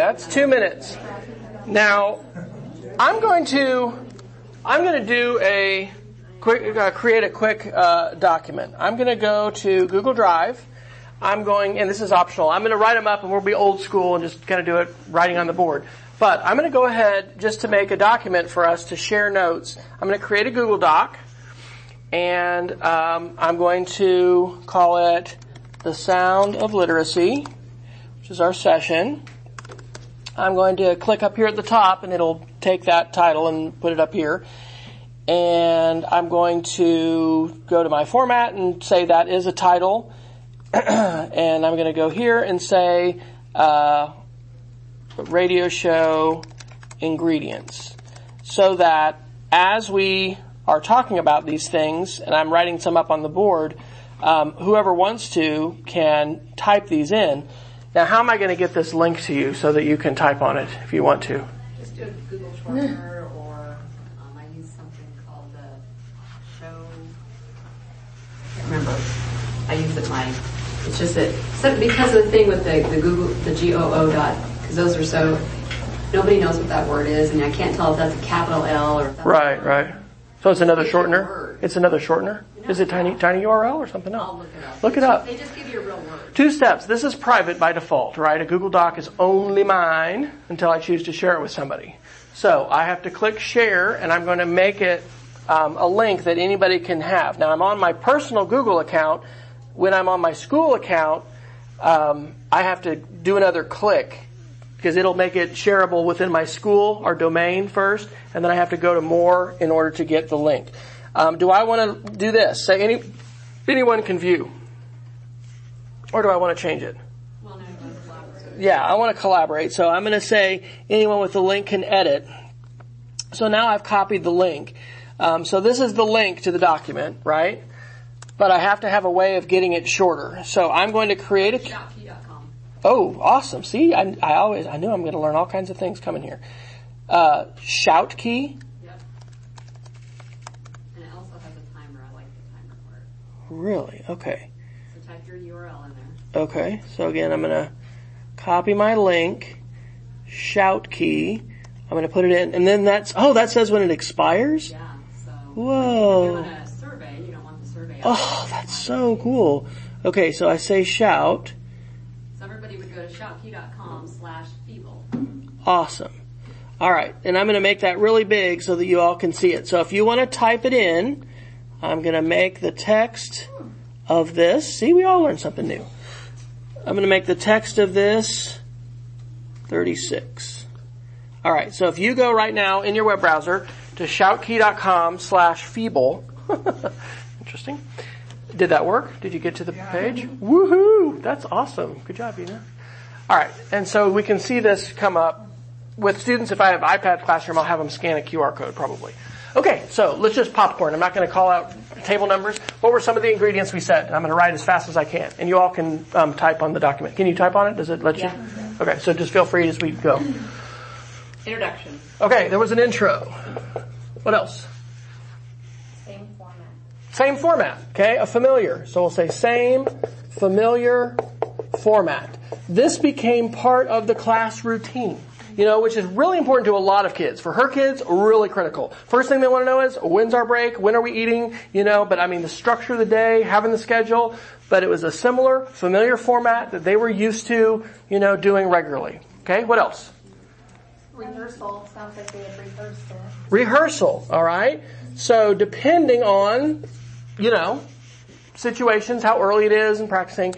Speaker 1: that's two minutes. Now, I'm going to, I'm going to do a quick, uh, create a quick uh, document. I'm going to go to Google Drive. I'm going, and this is optional. I'm going to write them up, and we'll be old school and just kind of do it writing on the board. But I'm going to go ahead just to make a document for us to share notes. I'm going to create a Google Doc, and um, I'm going to call it the Sound of Literacy, which is our session. I'm going to click up here at the top and it'll take that title and put it up here. and I'm going to go to my format and say that is a title. and I'm going to go here and say, uh, radio show ingredients. So that as we are talking about these things, and I'm writing some up on the board, um, whoever wants to can type these in. Now, how am I going to get this link to you so that you can type on it if you want to?
Speaker 2: Just do a Google shortener or um, I use something called the show. I can't remember. I use it my. It's just that so because of the thing with the, the Google the G O O dot because those are so nobody knows what that word is and I can't tell if that's a capital L or if that's
Speaker 1: Right, right. So it's another shortener. It's another shortener. Is it tiny tiny URL or something else?
Speaker 2: I'll look it up.
Speaker 1: Look it up.
Speaker 2: They just give you a real word.
Speaker 1: Two steps. This is private by default, right? A Google Doc is only mine until I choose to share it with somebody. So I have to click share and I'm going to make it um, a link that anybody can have. Now I'm on my personal Google account. When I'm on my school account, um, I have to do another click because it'll make it shareable within my school or domain first, and then I have to go to more in order to get the link. Um, do I want to do this? Say any anyone can view, or do I want to change it? Yeah, I want to collaborate. So I'm going to say anyone with the link can edit. So now I've copied the link. Um, so this is the link to the document, right? But I have to have a way of getting it shorter. So I'm going to create a. Oh, awesome! See, I, I always I knew I'm going to learn all kinds of things coming here. Uh, ShoutKey.
Speaker 2: And it also has a timer. I like the timer part.
Speaker 1: Really? Okay.
Speaker 2: So type your URL in there.
Speaker 1: Okay. So again, I'm going to copy my link, ShoutKey. I'm going to put it in, and then that's oh, that says when it expires.
Speaker 2: Yeah. So
Speaker 1: Whoa.
Speaker 2: you're doing a survey, you don't want the survey. out.
Speaker 1: Oh, that's so cool. Okay, so I say shout.
Speaker 2: So everybody would go to shoutkey.com slash feeble.
Speaker 1: Awesome. All right, and I'm going to make that really big so that you all can see it. So if you want to type it in, I'm going to make the text of this. See, we all learned something new. I'm going to make the text of this 36. All right, so if you go right now in your web browser to shoutkey.com slash feeble, interesting. Did that work? Did you get to the page? Woohoo! That's awesome. Good job, Ina. All right, and so we can see this come up with students. If I have iPad classroom, I'll have them scan a QR code probably. Okay, so let's just popcorn. I'm not going to call out table numbers. What were some of the ingredients we said? And I'm going to write as fast as I can, and you all can um, type on the document. Can you type on it? Does it let you? Okay, so just feel free as we go.
Speaker 2: Introduction.
Speaker 1: Okay, there was an intro. What else?
Speaker 4: Same format.
Speaker 1: Same format, okay? A familiar. So we'll say same familiar format. This became part of the class routine, you know, which is really important to a lot of kids. For her kids, really critical. First thing they want to know is, when's our break? When are we eating? You know, but I mean the structure of the day, having the schedule, but it was a similar, familiar format that they were used to, you know, doing regularly. Okay, what else?
Speaker 8: Rehearsal sounds like they had rehearsed it.
Speaker 1: rehearsal, all right? So depending on, you know, situations, how early it is and practicing,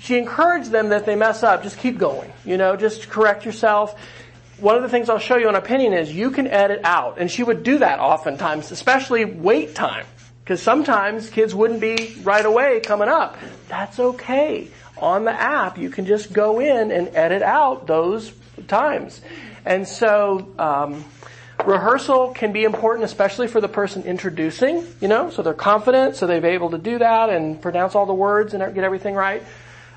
Speaker 1: she encouraged them that they mess up, just keep going, you know, just correct yourself. One of the things I'll show you on opinion is you can edit out, and she would do that oftentimes, especially wait time. Because sometimes kids wouldn't be right away coming up. That's okay. On the app, you can just go in and edit out those times. And so, um, rehearsal can be important, especially for the person introducing, you know, so they're confident, so they're able to do that and pronounce all the words and get everything right.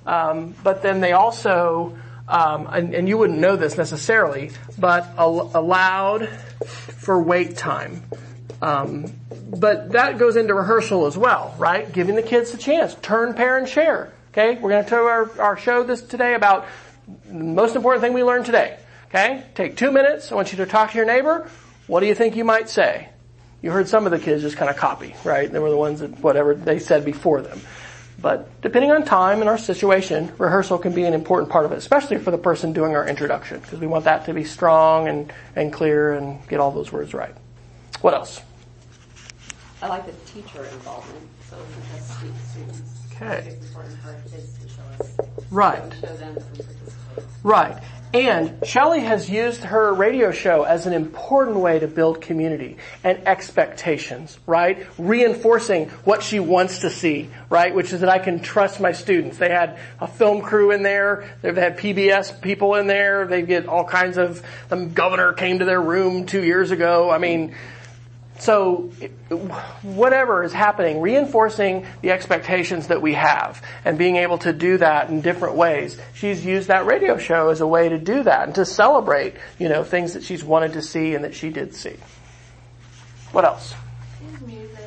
Speaker 1: Um, but then they also, um, and, and, you wouldn't know this necessarily, but al- allowed for wait time. Um, but that goes into rehearsal as well, right? Giving the kids a chance. Turn, pair, and share. Okay, we're going to tell our, our show this today about the most important thing we learned today. Okay, take two minutes. I want you to talk to your neighbor. What do you think you might say? You heard some of the kids just kind of copy, right? They were the ones that whatever they said before them. But depending on time and our situation, rehearsal can be an important part of it, especially for the person doing our introduction, because we want that to be strong and, and clear and get all those words right. What else?
Speaker 2: I like the teacher involvement, so has students.
Speaker 1: Okay.
Speaker 2: It's important for our kids to show us.
Speaker 1: Right.
Speaker 2: Show them and participate.
Speaker 1: Right. And Shelly has used her radio show as an important way to build community and expectations, right? Reinforcing what she wants to see, right? Which is that I can trust my students. They had a film crew in there. They've had PBS people in there. They get all kinds of, the governor came to their room two years ago. I mean, so whatever is happening, reinforcing the expectations that we have and being able to do that in different ways. She's used that radio show as a way to do that and to celebrate, you know, things that she's wanted to see and that she did see. What else?
Speaker 9: Music.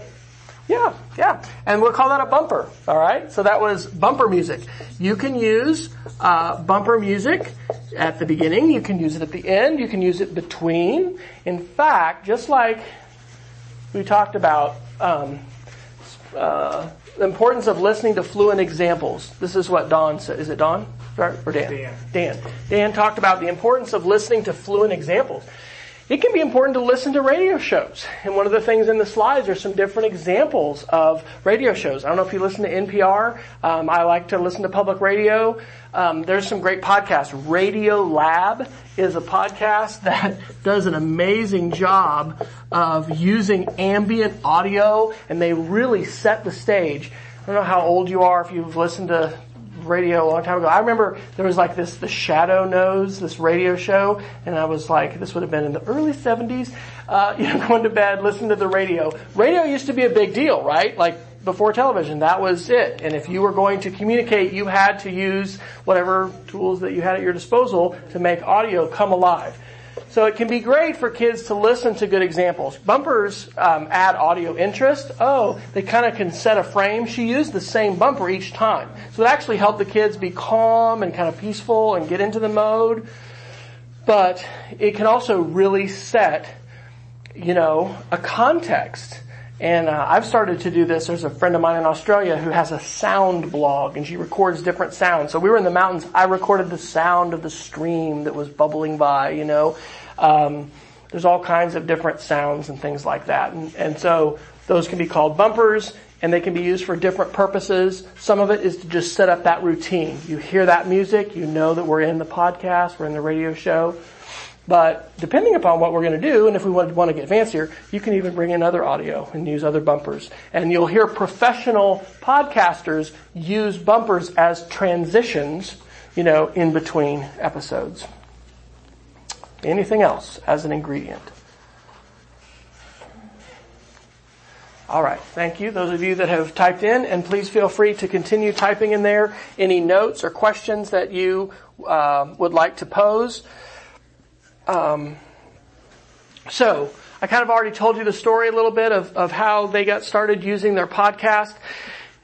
Speaker 1: Yeah, yeah. And we'll call that a bumper, alright? So that was bumper music. You can use uh, bumper music at the beginning, you can use it at the end, you can use it between. In fact, just like we talked about um, uh, the importance of listening to fluent examples. This is what Don said. Is it Don? Or Dan?
Speaker 3: Dan.
Speaker 1: Dan. Dan talked about the importance of listening to fluent examples. It can be important to listen to radio shows. And one of the things in the slides are some different examples of radio shows. I don't know if you listen to NPR. Um, I like to listen to public radio. Um, there's some great podcasts. Radiolab is a podcast that does an amazing job of using ambient audio and they really set the stage. I don't know how old you are if you've listened to radio a long time ago. I remember there was like this, the Shadow Knows, this radio show, and I was like, this would have been in the early 70s, uh, you know, going to bed, listening to the radio. Radio used to be a big deal, right? Like, before television, that was it. And if you were going to communicate, you had to use whatever tools that you had at your disposal to make audio come alive. So it can be great for kids to listen to good examples. Bumpers um, add audio interest. Oh, they kind of can set a frame. She used the same bumper each time. So it actually helped the kids be calm and kind of peaceful and get into the mode. But it can also really set, you know, a context. And uh, I've started to do this. There's a friend of mine in Australia who has a sound blog and she records different sounds. So we were in the mountains. I recorded the sound of the stream that was bubbling by, you know. Um, there's all kinds of different sounds and things like that. And, and so those can be called bumpers and they can be used for different purposes. Some of it is to just set up that routine. You hear that music, you know that we're in the podcast, we're in the radio show. But depending upon what we're going to do, and if we want to get fancier, you can even bring in other audio and use other bumpers. And you'll hear professional podcasters use bumpers as transitions, you know, in between episodes. Anything else as an ingredient? All right, thank you. Those of you that have typed in, and please feel free to continue typing in there any notes or questions that you uh, would like to pose. Um, so, I kind of already told you the story a little bit of, of how they got started using their podcast.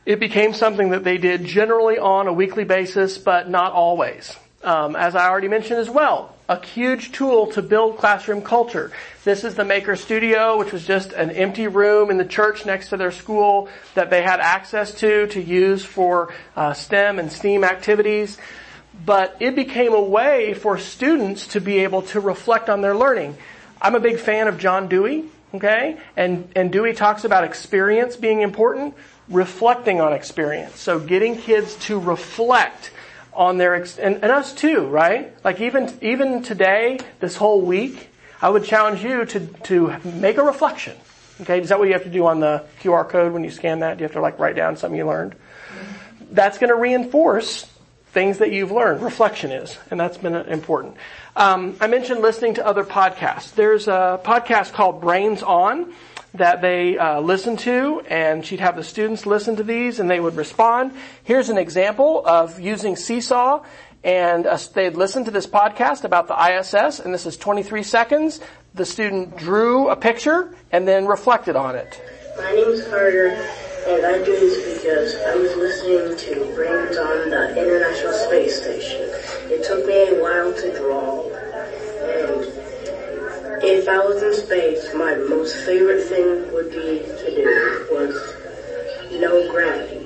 Speaker 1: It became something that they did generally on a weekly basis, but not always. Um, as I already mentioned as well, a huge tool to build classroom culture. This is the Maker Studio, which was just an empty room in the church next to their school that they had access to to use for uh, STEM and STEAM activities. But it became a way for students to be able to reflect on their learning. I'm a big fan of John Dewey, okay? And, and Dewey talks about experience being important, reflecting on experience. So getting kids to reflect on their, ex- and, and us too, right? Like even, even today, this whole week, I would challenge you to, to make a reflection. Okay, is that what you have to do on the QR code when you scan that? Do you have to like write down something you learned? That's going to reinforce things that you've learned. Reflection is, and that's been important. Um, I mentioned listening to other podcasts. There's a podcast called Brains On that they uh, listen to, and she'd have the students listen to these, and they would respond. Here's an example of using Seesaw, and uh, they'd listen to this podcast about the ISS, and this is 23 seconds. The student drew a picture and then reflected on it.
Speaker 15: My name is Carter, and I do this because I was listening to Brains on the International Space Station. It took me a while to draw, and if I was in space, my most favorite thing would be to do was no gravity.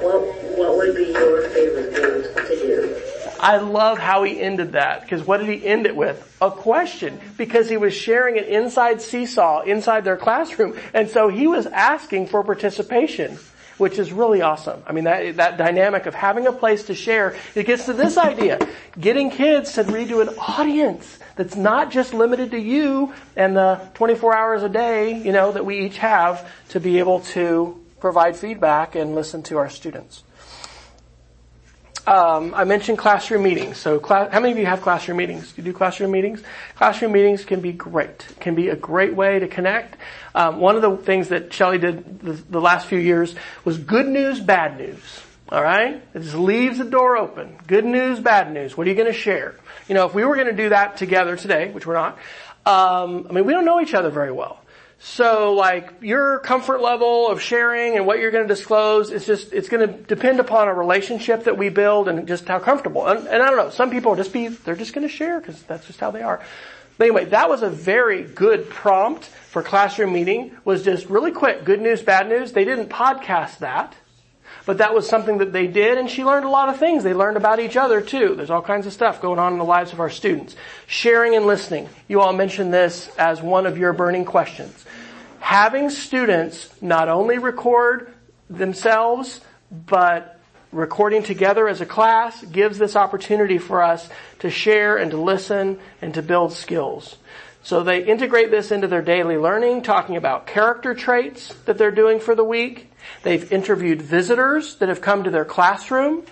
Speaker 15: What what would be your favorite thing to do?
Speaker 1: I love how he ended that because what did he end it with? A question because he was sharing it inside Seesaw, inside their classroom. And so he was asking for participation. Which is really awesome. I mean, that, that dynamic of having a place to share, it gets to this idea. Getting kids to read to an audience that's not just limited to you and the 24 hours a day, you know, that we each have to be able to provide feedback and listen to our students. Um, I mentioned classroom meetings. So, class, how many of you have classroom meetings? Do you do classroom meetings? Classroom meetings can be great. Can be a great way to connect. Um, one of the things that Shelly did the, the, last few years was good news, bad news. All right, it just leaves the door open. Good news, bad news. What are you going to share? You know, if we were going to do that together today, which we're not, um, I mean, we don't know each other very well. So like your comfort level of sharing and what you're going to disclose, it's just, it's going to depend upon a relationship that we build and just how comfortable. And, and I don't know, some people just be, they're just going to share because that's just how they are. But anyway, that was a very good prompt for classroom meeting was just really quick, good news, bad news. They didn't podcast that. But that was something that they did and she learned a lot of things. They learned about each other too. There's all kinds of stuff going on in the lives of our students. Sharing and listening. You all mentioned this as one of your burning questions. Having students not only record themselves, but recording together as a class gives this opportunity for us to share and to listen and to build skills. So they integrate this into their daily learning, talking about character traits that they're doing for the week. They've interviewed visitors that have come to their classroom.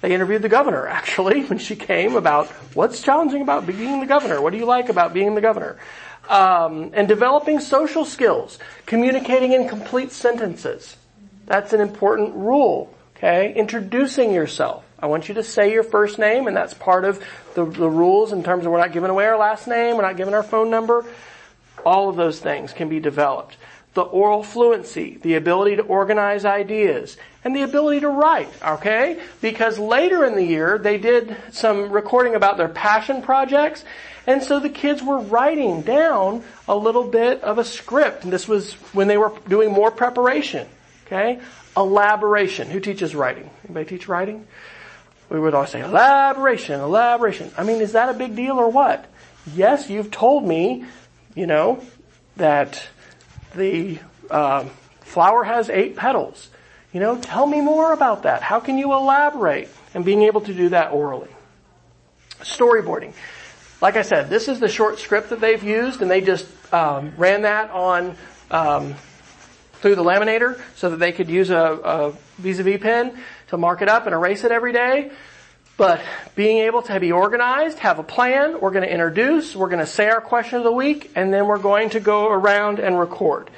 Speaker 1: They interviewed the governor, actually, when she came about what's challenging about being the governor? What do you like about being the governor? Um, and developing social skills, communicating in complete sentences. That's an important rule. Okay, introducing yourself. I want you to say your first name, and that's part of the, the rules in terms of we're not giving away our last name, we're not giving our phone number. All of those things can be developed. The oral fluency, the ability to organize ideas, and the ability to write, okay? Because later in the year, they did some recording about their passion projects, and so the kids were writing down a little bit of a script, and this was when they were doing more preparation, okay? Elaboration. Who teaches writing? Anybody teach writing? We would all say, elaboration, elaboration. I mean, is that a big deal or what? Yes, you've told me, you know, that the uh, flower has eight petals. You know, tell me more about that. How can you elaborate? And being able to do that orally. Storyboarding. Like I said, this is the short script that they've used, and they just um, ran that on um, through the laminator so that they could use a, a vis-a-vis pen to mark it up and erase it every day. But being able to be organized, have a plan, we're going to introduce, we're going to say our question of the week, and then we're going to go around and record.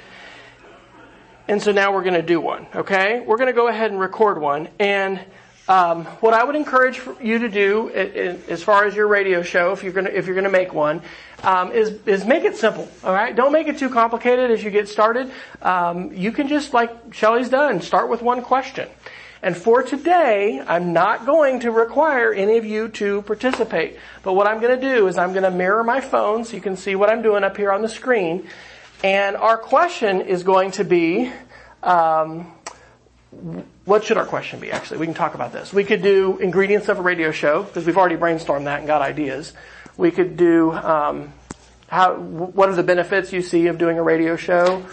Speaker 1: And so now we're going to do one, okay? We're going to go ahead and record one. And um, what I would encourage you to do, as far as your radio show, if you're going to if you're going to make one, um, is is make it simple. All right, don't make it too complicated as you get started. Um, you can just like Shelly's done, start with one question. And for today, I'm not going to require any of you to participate. But what I'm going to do is I'm going to mirror my phone so you can see what I'm doing up here on the screen. And our question is going to be, um, what should our question be actually? We can talk about this. We could do ingredients of a radio show because we've already brainstormed that and got ideas. We could do um, how what are the benefits you see of doing a radio show?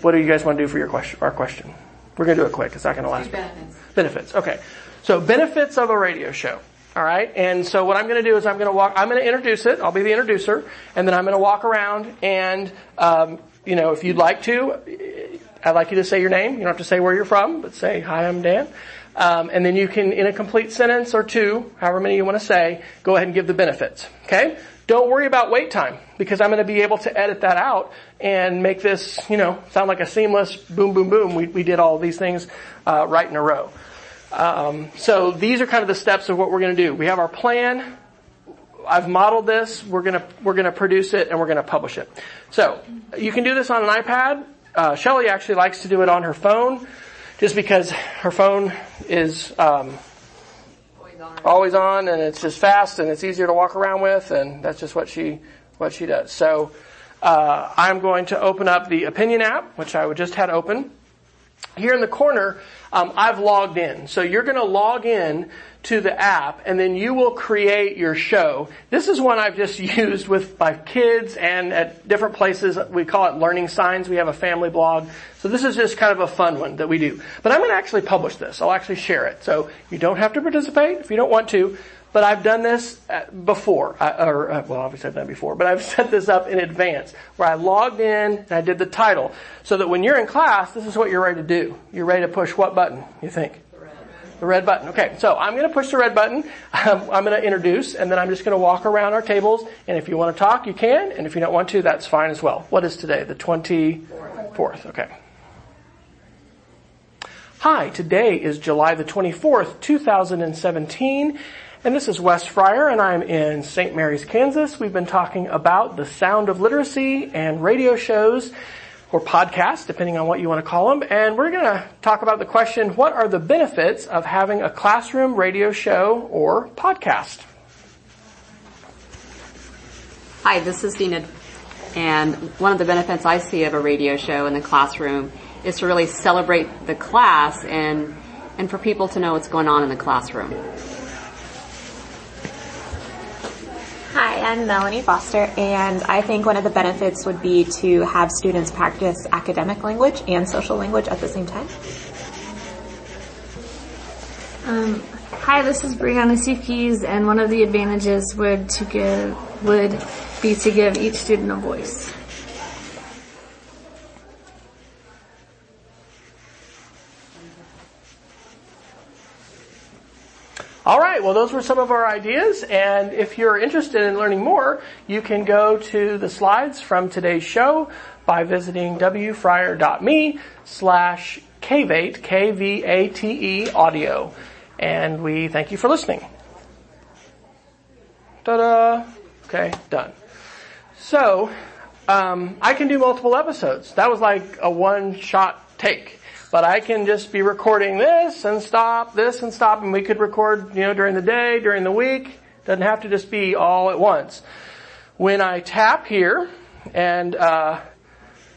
Speaker 1: What do you guys want to do for your question? Our question. We're going to do it quick. It's not going to last.
Speaker 2: Benefits.
Speaker 1: Benefits. Okay. So benefits of a radio show. All right. And so what I'm going to do is I'm going to walk. I'm going to introduce it. I'll be the introducer, and then I'm going to walk around and um, you know if you'd like to, I'd like you to say your name. You don't have to say where you're from, but say hi. I'm Dan. Um, and then you can, in a complete sentence or two, however many you want to say, go ahead and give the benefits. Okay? Don't worry about wait time because I'm going to be able to edit that out and make this, you know, sound like a seamless boom, boom, boom. We, we did all these things uh, right in a row. Um, so these are kind of the steps of what we're going to do. We have our plan. I've modeled this. We're going to we're going to produce it and we're going to publish it. So you can do this on an iPad. Uh, Shelly actually likes to do it on her phone, just because her phone is um, always on and it's just fast and it's easier to walk around with and that's just what she what she does. So uh, I'm going to open up the opinion app, which I would just had open. here in the corner, um, I've logged in. So you're going to log in to the app and then you will create your show. This is one I've just used with my kids and at different places. We call it learning signs. We have a family blog. So this is just kind of a fun one that we do. But I'm going to actually publish this. I'll actually share it. So you don't have to participate if you don't want to. But I've done this uh, before, or uh, well, obviously I've done it before. But I've set this up in advance, where I logged in and I did the title, so that when you're in class, this is what you're ready to do. You're ready to push what button? You think? The red button. Okay, so I'm going to push the red button. Um, I'm going to introduce, and then I'm just going to walk around our tables. And if you want to talk, you can. And if you don't want to, that's fine as well. What is today? The 24th. Okay. Hi, today is July the 24th, 2017. And this is Wes Fryer, and I'm in St. Marys, Kansas. We've been talking about the sound of literacy and radio shows or podcasts, depending on what you want to call them. And we're going to talk about the question, what are the benefits of having a classroom radio show or podcast?
Speaker 2: Hi, this is Dina. And one of the benefits I see of a radio show in the classroom is to really celebrate the class and, and for people to know what's going on in the classroom.
Speaker 7: Hi, I'm Melanie Foster, and I think one of the benefits would be to have students practice academic language and social language at the same time.
Speaker 16: Um, hi, this is Brianna Sifkes, and one of the advantages would to give would be to give each student a voice.
Speaker 1: All right, well those were some of our ideas and if you're interested in learning more, you can go to the slides from today's show by visiting wfryer.me slash kvate, K-V-A-T-E audio. And we thank you for listening. Ta-da! Okay, done. So, um, I can do multiple episodes. That was like a one-shot take. But I can just be recording this and stop, this and stop, and we could record, you know, during the day, during the week. Doesn't have to just be all at once. When I tap here and uh,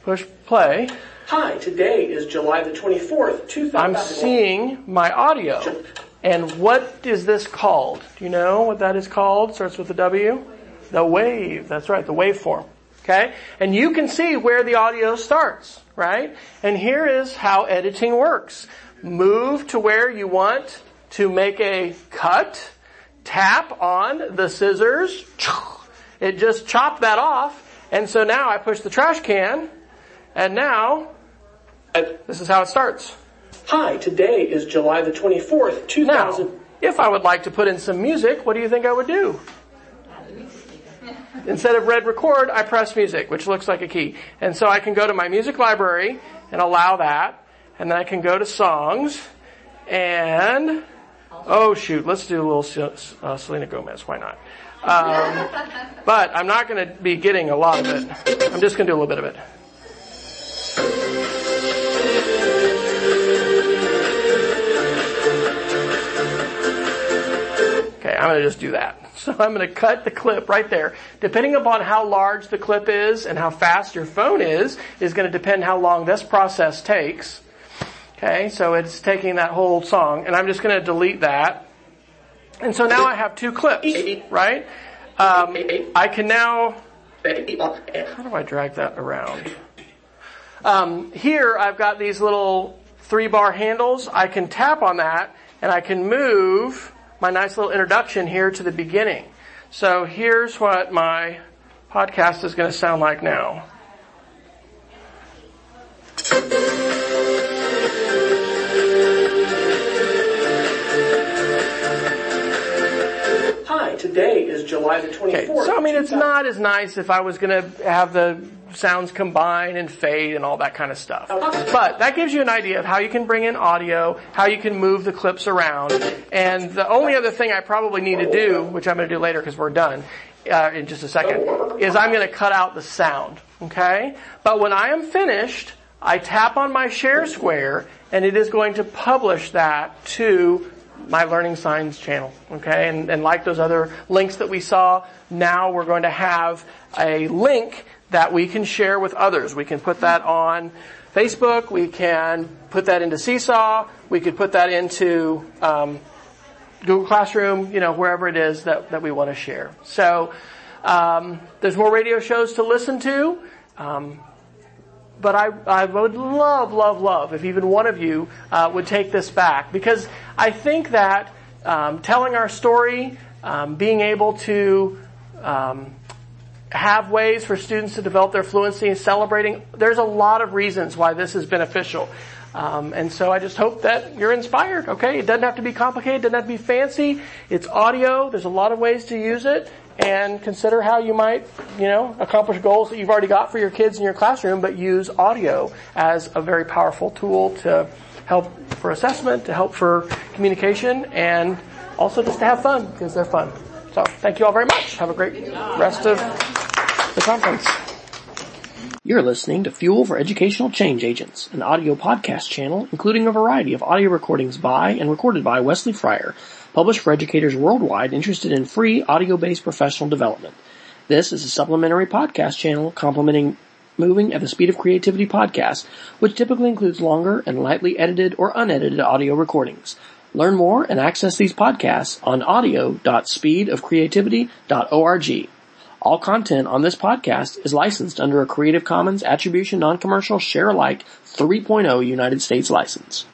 Speaker 1: push play. Hi, today is July the 24th, 2000. I'm seeing my audio. And what is this called? Do you know what that is called? Starts with a W? The wave. That's right, the waveform. Okay? And you can see where the audio starts, right? And here is how editing works. Move to where you want to make a cut, tap on the scissors, it just chopped that off, and so now I push the trash can, and now, this is how it starts. Hi, today is July the 24th, 2000. Now, if I would like to put in some music, what do you think I would do? Instead of red record, I press music, which looks like a key. And so I can go to my music library and allow that. And then I can go to songs and, oh shoot, let's do a little uh, Selena Gomez. Why not? Um, but I'm not going to be getting a lot of it. I'm just going to do a little bit of it. Okay, I'm going to just do that. So I'm going to cut the clip right there. Depending upon how large the clip is and how fast your phone is, is going to depend how long this process takes. Okay, so it's taking that whole song, and I'm just going to delete that. And so now I have two clips, right? Um, I can now. How do I drag that around? Um, here I've got these little three bar handles. I can tap on that, and I can move my nice little introduction here to the beginning. So here's what my podcast is going to sound like now. Hi, today is July the 24th. Okay, so I mean, it's not as nice if I was going to have the sounds combine and fade and all that kind of stuff. But that gives you an idea of how you can bring in audio, how you can move the clips around. And the only other thing I probably need to do, which I'm going to do later because we're done uh, in just a second, is I'm going to cut out the sound. Okay? But when I am finished, I tap on my share square and it is going to publish that to my Learning Signs channel. Okay? And, and like those other links that we saw, now we're going to have a link that we can share with others. We can put that on Facebook. We can put that into Seesaw. We could put that into um, Google Classroom. You know, wherever it is that that we want to share. So um, there's more radio shows to listen to. Um, but I, I would love, love, love if even one of you uh, would take this back because I think that um, telling our story, um, being able to um, have ways for students to develop their fluency and celebrating, there's a lot of reasons why this is beneficial. Um, and so I just hope that you're inspired. Okay, it doesn't have to be complicated, doesn't have to be fancy. It's audio. There's a lot of ways to use it, and consider how you might, you know, accomplish goals that you've already got for your kids in your classroom, but use audio as a very powerful tool to help for assessment, to help for communication, and also just to have fun because they're fun. So thank you all very much. Have a great rest of the conference.
Speaker 17: You're listening to Fuel for Educational Change Agents, an audio podcast channel including a variety of audio recordings by and recorded by Wesley Fryer, published for educators worldwide interested in free audio-based professional development. This is a supplementary podcast channel complementing Moving at the Speed of Creativity podcast, which typically includes longer and lightly edited or unedited audio recordings. Learn more and access these podcasts on audio.speedofcreativity.org. All content on this podcast is licensed under a Creative Commons Attribution Non-Commercial Share Alike 3.0 United States license.